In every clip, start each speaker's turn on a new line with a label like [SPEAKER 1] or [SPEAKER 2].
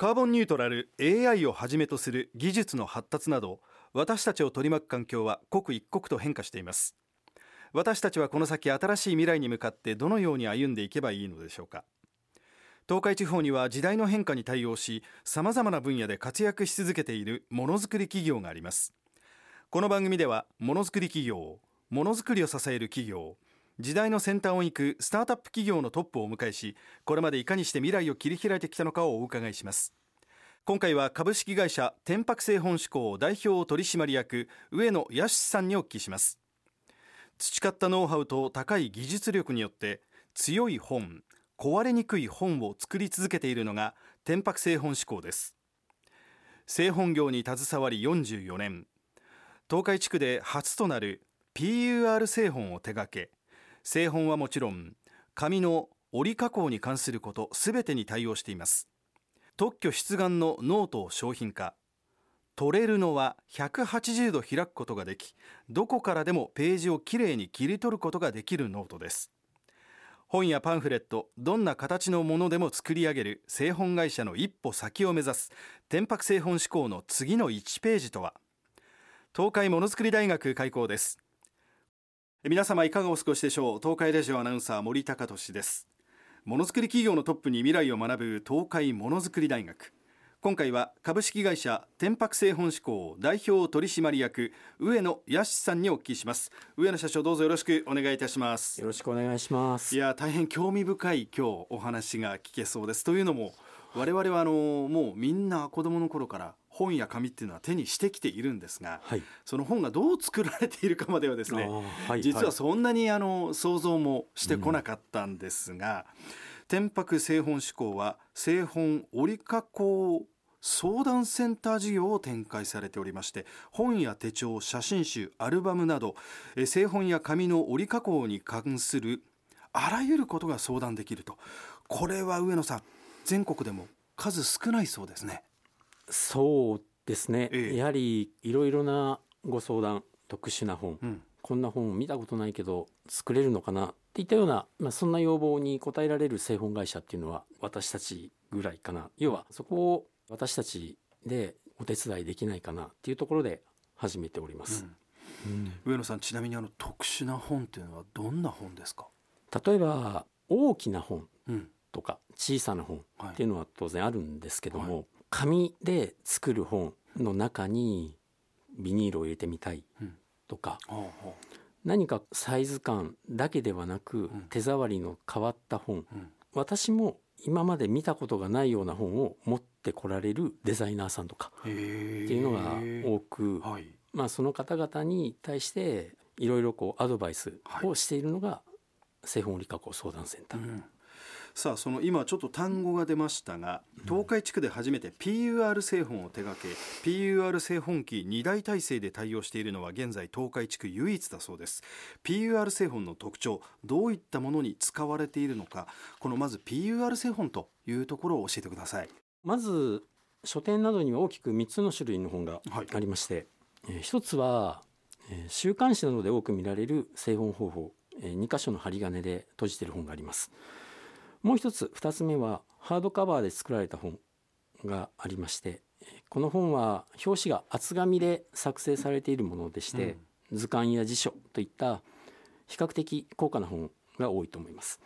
[SPEAKER 1] カーボンニュートラル AI をはじめとする技術の発達など私たちを取り巻く環境は刻一刻と変化しています。私たちはこの先新しい未来に向かってどのように歩んでいけばいいのでしょうか。東海地方には時代の変化に対応しさまざまな分野で活躍し続けているものづくり企業があります。この番組ではものづくり企業ものづくりを支える企業時代の先端を行くスタートアップ企業のトップをお迎えしこれまでいかにして未来を切り開いてきたのかをお伺いします。今回は株式会社天白製本志向代表取締役上野康さんにお聞きします。培ったノウハウと高い技術力によって強い本壊れにくい本を作り続けているのが天白製本志向です。製本業に携わり44年。東海地区で初となる PUR 製本を手掛け製本はもちろん紙の折り加工に関することすべてに対応しています。特許出願のノートを商品化。取れるのは180度開くことができどこからでもページをきれいに切り取ることができるノートです。本やパンフレットどんな形のものでも作り上げる製本会社の一歩先を目指す天白製本志向の次の1ページとは。東海ものづくり大学開校です。皆様いかがお過ごしでしょう？東海ラジオアナウンサー森高俊です。ものづくり企業のトップに未来を学ぶ東海ものづくり大学。今回は株式会社天白製本志向代表取締役上野康さんにお聞きします。上野社長どうぞよろしくお願いいたします。
[SPEAKER 2] よろしくお願いします。
[SPEAKER 1] いや大変興味深い今日お話が聞けそうです。というのも我々はあのもうみんな子供の頃から本や紙っていうのは手にしてきているんですが、はい、その本がどう作られているかまではですね、はい、実はそんなにあの想像もしてこなかったんですが、うん、天白製本志向は製本折り加工相談センター事業を展開されておりまして本や手帳写真集アルバムなど製本や紙の折り加工に関するあらゆることが相談できると。これは上野さん全国でも数少ないそうですね
[SPEAKER 2] そうですね、ええ、やはりいろいろなご相談特殊な本、うん、こんな本を見たことないけど作れるのかなっていったような、まあ、そんな要望に応えられる製本会社っていうのは私たちぐらいかな。要はそこを私たちでお手伝いできないかなっていうところで始めております、
[SPEAKER 1] うん。うん、上野さんちなみにあの特殊な本っていうのはどんな本ですか？
[SPEAKER 2] 例えば大きな本とか小さな本っていうのは当然あるんですけども、はい紙で作る本の中にビニールを入れてみたいとか、何かサイズ感だけではなく、手触りの変わった本、私も今まで見たことがないような本を持ってこられるデザイナーさんとかっていうのが多く、まあ、その方々に対していろいろこうアドバイスをしているのが製本理加工相談センター。
[SPEAKER 1] さあその今ちょっと単語が出ましたが東海地区で初めて PUR 製本を手掛け PUR 製本機2大体制で対応しているのは現在東海地区唯一だそうです。PUR 製本の特徴どういったものに使われているのかこのまず PUR 製本というところを教えてください。
[SPEAKER 2] まず書店などには大きく3つの種類の本がありまして、はいえー、一つは、えー、週刊誌などで多く見られる製本方法、えー、2箇所の針金で閉じている本がありますもう一つ二つ目はハードカバーで作られた本がありましてこの本は表紙が厚紙で作成されているものでして、うん、図鑑や辞書といった比較的高価な本が多いと思います。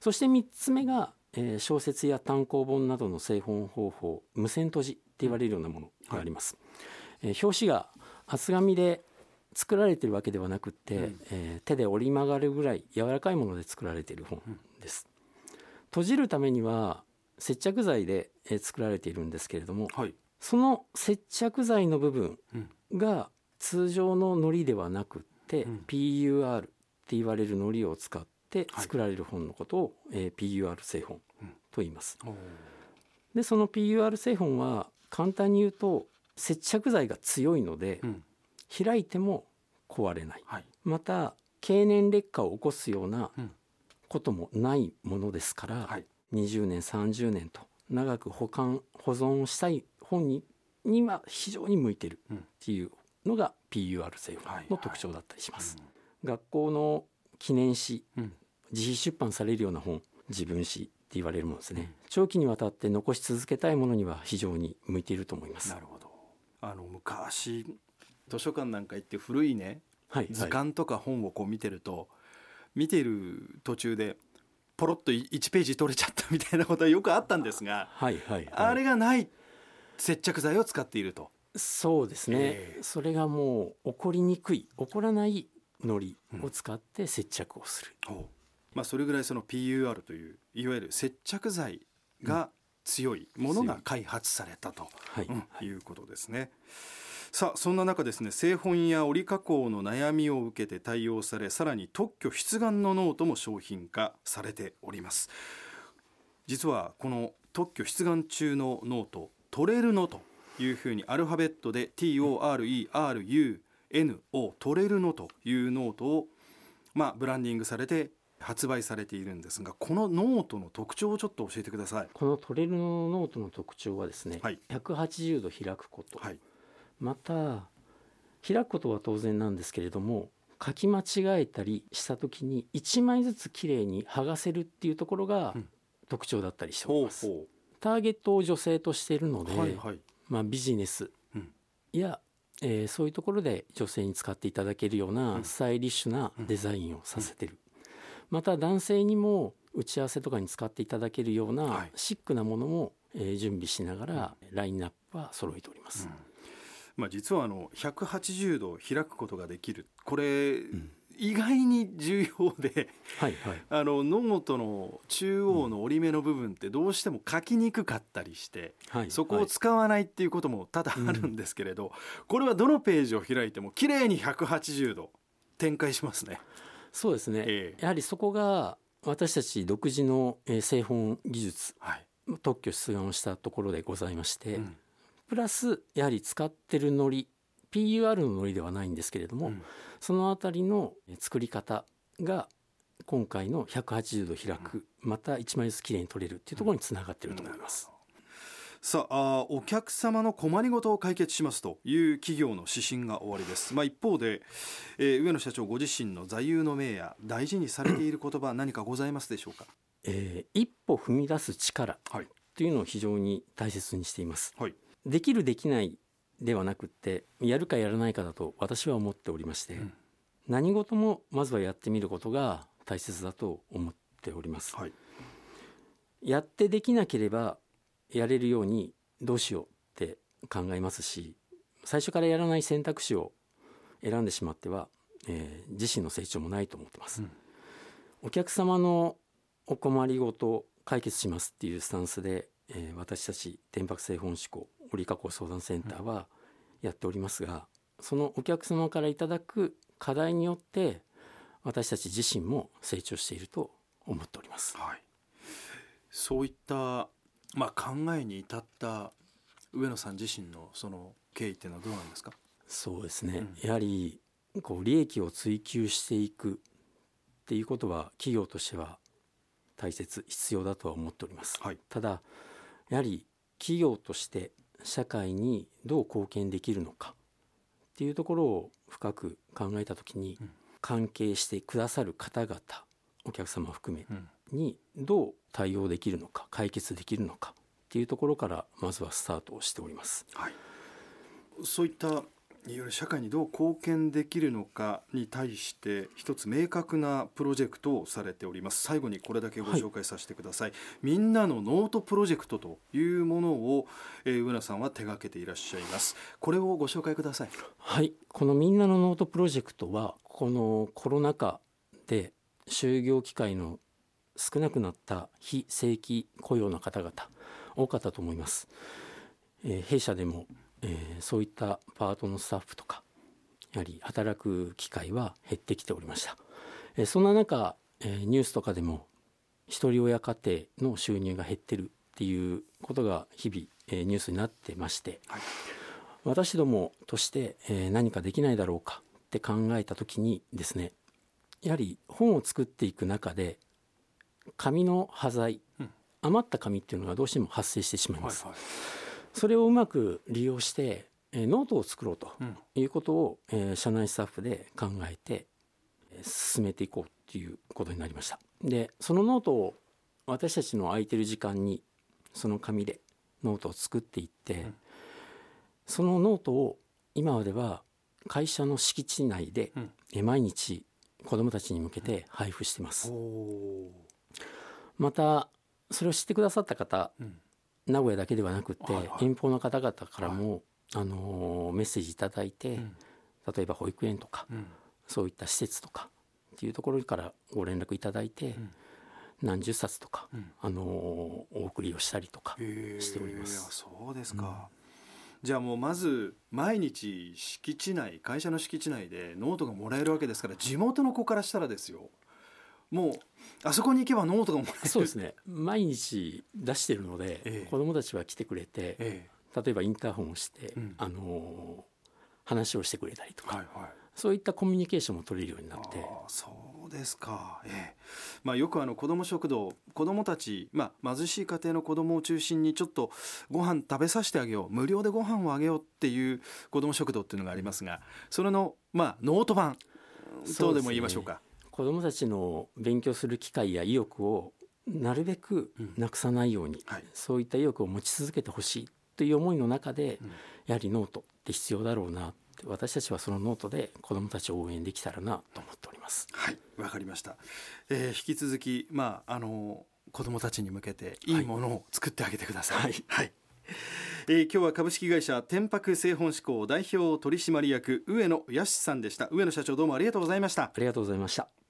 [SPEAKER 2] そして3つ目が、えー、小説や単行本などの製本方法無線閉じって言われるようなものがあります、はい、えー、表紙が厚紙で作られているわけではなくて、うん、えー、手で折り曲がるぐらい柔らかいもので作られている本閉じるためには接着剤で作られているんですけれども、はい、その接着剤の部分が通常の糊ではなくて、うん、PUR って言われる糊を使って作られる本のことを、はい、えー、PUR 製本と言います。うん、でその PUR 製本は簡単に言うと接着剤が強いので、うん、開いても壊れない、はい、また経年劣化を起こすようなこともないものですから、はい、20年30年と長く保管保存したい本にには非常に向いてるっていうのが PUR 製本の特徴だったりします。学校の記念誌、うん、自費出版されるような本自分史言われるものですね、長期にわたって残し続けたいものには非常に向いていると思います。
[SPEAKER 1] なるほど。あの昔図書館なんか行って古いね、はい、図鑑とか本をこう見てると、見ている途中でポロッと1ページ取れちゃったみたいなことはよくあったんですが、
[SPEAKER 2] はいはい、はい、
[SPEAKER 1] あれがない接着剤を使っていると。
[SPEAKER 2] そうですね、えー、それがもう起こりにくい起こらない糊を使って接着をする、
[SPEAKER 1] う。ん、まあ、それぐらいその PUR といういわゆる接着剤が強いものが開発されたと、はい。うん、いうことですね。さあそんな中ですね製本や折加工の悩みを受けて対応されさらに特許出願のノートも商品化されております。実はこの特許出願中のノート取れるのというふうにアルファベットで TORERUNO 取れるのというノートをまあブランディングされて発売されているんですがこのノートの特徴をちょっと教えてください。
[SPEAKER 2] このトレルのノートの特徴はですね、はい、180度開くこと、はい、また開くことは当然なんですけれども書き間違えたりした時に1枚ずつきれいに剥がせるっていうところが特徴だったりしております、うん、ターゲットを女性としているので、はいはい、まあ、ビジネスや、うん、えー、そういうところで女性に使っていただけるようなスタイリッシュなデザインをさせてる、また男性にも打ち合わせとかに使っていただけるようなシックなものも、え準備しながらラインナップは揃えております。うん、
[SPEAKER 1] まあ、実はあの180度開くことができる。これ、うん。意外に重要ではい、はい、あのノートの中央の折り目の部分ってどうしても書きにくかったりして、うん、そこを使わないっていうことも多々あるんですけれど、うん、これはどのページを開いても綺麗に180度展開しますね。
[SPEAKER 2] そうですね、えー、やはりそこが私たち独自の製本技術、はい、特許出願をしたところでございまして、うん、プラスやはり使ってるのり PUR ののりではないんですけれども、うん、その辺りの作り方が今回の180度開く、うん、また1枚ずつきれいに取れるっていうところにつながっていると思います。
[SPEAKER 1] さあお客様の困りごとを解決しますという企業の指針が終わりです、まあ、一方で、えー、上野社長ご自身の座右の銘や大事にされている言葉何かございますでしょうか、
[SPEAKER 2] えー、一歩踏み出す力というのを非常に大切にしています、はい、できるできないではなくってやるかやらないかだと私は思っておりまして、うん、何事もまずはやってみることが大切だと思っております、はい、やってできなければやれるようにどうしようって考えますし最初からやらない選択肢を選んでしまっては、えー、自身の成長もないと思ってます、うん、お客様のお困りごとを解決しますっていうスタンスで、えー、私たち天白製本志向折加工相談センターはやっておりますが、うん、そのお客様からいただく課題によって私たち自身も成長していると思っております、はい、
[SPEAKER 1] そういったまあ、考えに至った上野さん自身のその経緯っていうのはどうなんですか？
[SPEAKER 2] そうですね、うん、やはりこう利益を追求していくっていうことは企業としては大切必要だとは思っております、はい、ただやはり企業として社会にどう貢献できるのかっていうところを深く考えた時に、うん、関係してくださる方々お客様含め、うん。にどう対応できるのか解決できるのかっていうところからまずはスタートをしております。はい、
[SPEAKER 1] そういったいわゆる社会にどう貢献できるのかに対して一つ明確なプロジェクトをされております。最後にこれだけご紹介させてください、はい、みんなのノートプロジェクトというものを、えー、上野さんは手掛けていらっしゃいます。これをご紹介ください。
[SPEAKER 2] はい。このみんなのノートプロジェクトはこのコロナ禍で就業機会の少なくなった非正規雇用の方々多かったと思います、えー、弊社でも、えー、そういったパートのスタッフとかやはり働く機会は減ってきておりました、えー、そんな中、えー、ニュースとかでも一人親家庭の収入が減ってるっていうことが日々、えー、ニュースになってまして、はい、私どもとして、えー、何かできないだろうかって考えた時にですねやはり本を作っていく中で紙の端材、うん、余った紙っていうのがどうしても発生してしまいます、はいはい、それをうまく利用して、えー、ノートを作ろうということを、うん、えー、社内スタッフで考えて、えー、進めていこうっていうことになりました。でそのノートを私たちの空いてる時間にその紙でノートを作っていって、
[SPEAKER 1] ん。
[SPEAKER 2] そのノートを今までは会社の敷地内で、毎日子どもたちに向けて配布してます、
[SPEAKER 1] お
[SPEAKER 2] またそれを知ってくださった方
[SPEAKER 1] うん
[SPEAKER 2] 名古屋だけではなくて、
[SPEAKER 1] はいはい。
[SPEAKER 2] 遠方の方々からも、あのーメッセージいただいて、
[SPEAKER 1] ん。
[SPEAKER 2] 例えば保育園とか、
[SPEAKER 1] うん。
[SPEAKER 2] そういった施設とかっていうところからご連絡いただいて、
[SPEAKER 1] ん。
[SPEAKER 2] 何十冊とか、
[SPEAKER 1] ん。
[SPEAKER 2] あのーお送りをしたりとかしております。
[SPEAKER 1] そうですか、じゃあもうまず毎日敷地内会社の敷地内でノートがもらえるわけですから地元の子からしたらですよもうあそこに行けばノートがもらえる
[SPEAKER 2] そうですね。毎日出してるので、
[SPEAKER 1] ええ。
[SPEAKER 2] 子どもたちは来てくれて、
[SPEAKER 1] え
[SPEAKER 2] 例えばインターホンをして、
[SPEAKER 1] うん。
[SPEAKER 2] あのー話をしてくれたりとか、
[SPEAKER 1] えはいはい。
[SPEAKER 2] そういったコミュニケーションも取れるようになって。
[SPEAKER 1] そうですか、ええ。まあ、よくあの子ども食堂子どもたち、まあ、貧しい家庭の子どもを中心にちょっとご飯食べさせてあげよう。無料でご飯をあげようっていう子ども食堂っていうのがありますがそれの、まあ、ノート版とでも言いましょうか。
[SPEAKER 2] 子どもたちの勉強する機会や意欲をなるべくなくさないように、
[SPEAKER 1] はい
[SPEAKER 2] そういった意欲を持ち続けてほしいという思いの中で、
[SPEAKER 1] うん
[SPEAKER 2] やはりノートって必要だろうなって私たちはそのノートで子どもたちを応援できたらなと思っております。
[SPEAKER 1] はい、わかりました。えー引き続き、まあ、あの、子供たちに向けて、いいものを作ってあげてください。
[SPEAKER 2] はい
[SPEAKER 1] えー今日は株式会社天白製本志向代表取締役上野康さんでした。上野社長どうもありがとうございました。
[SPEAKER 2] ありがとうございました。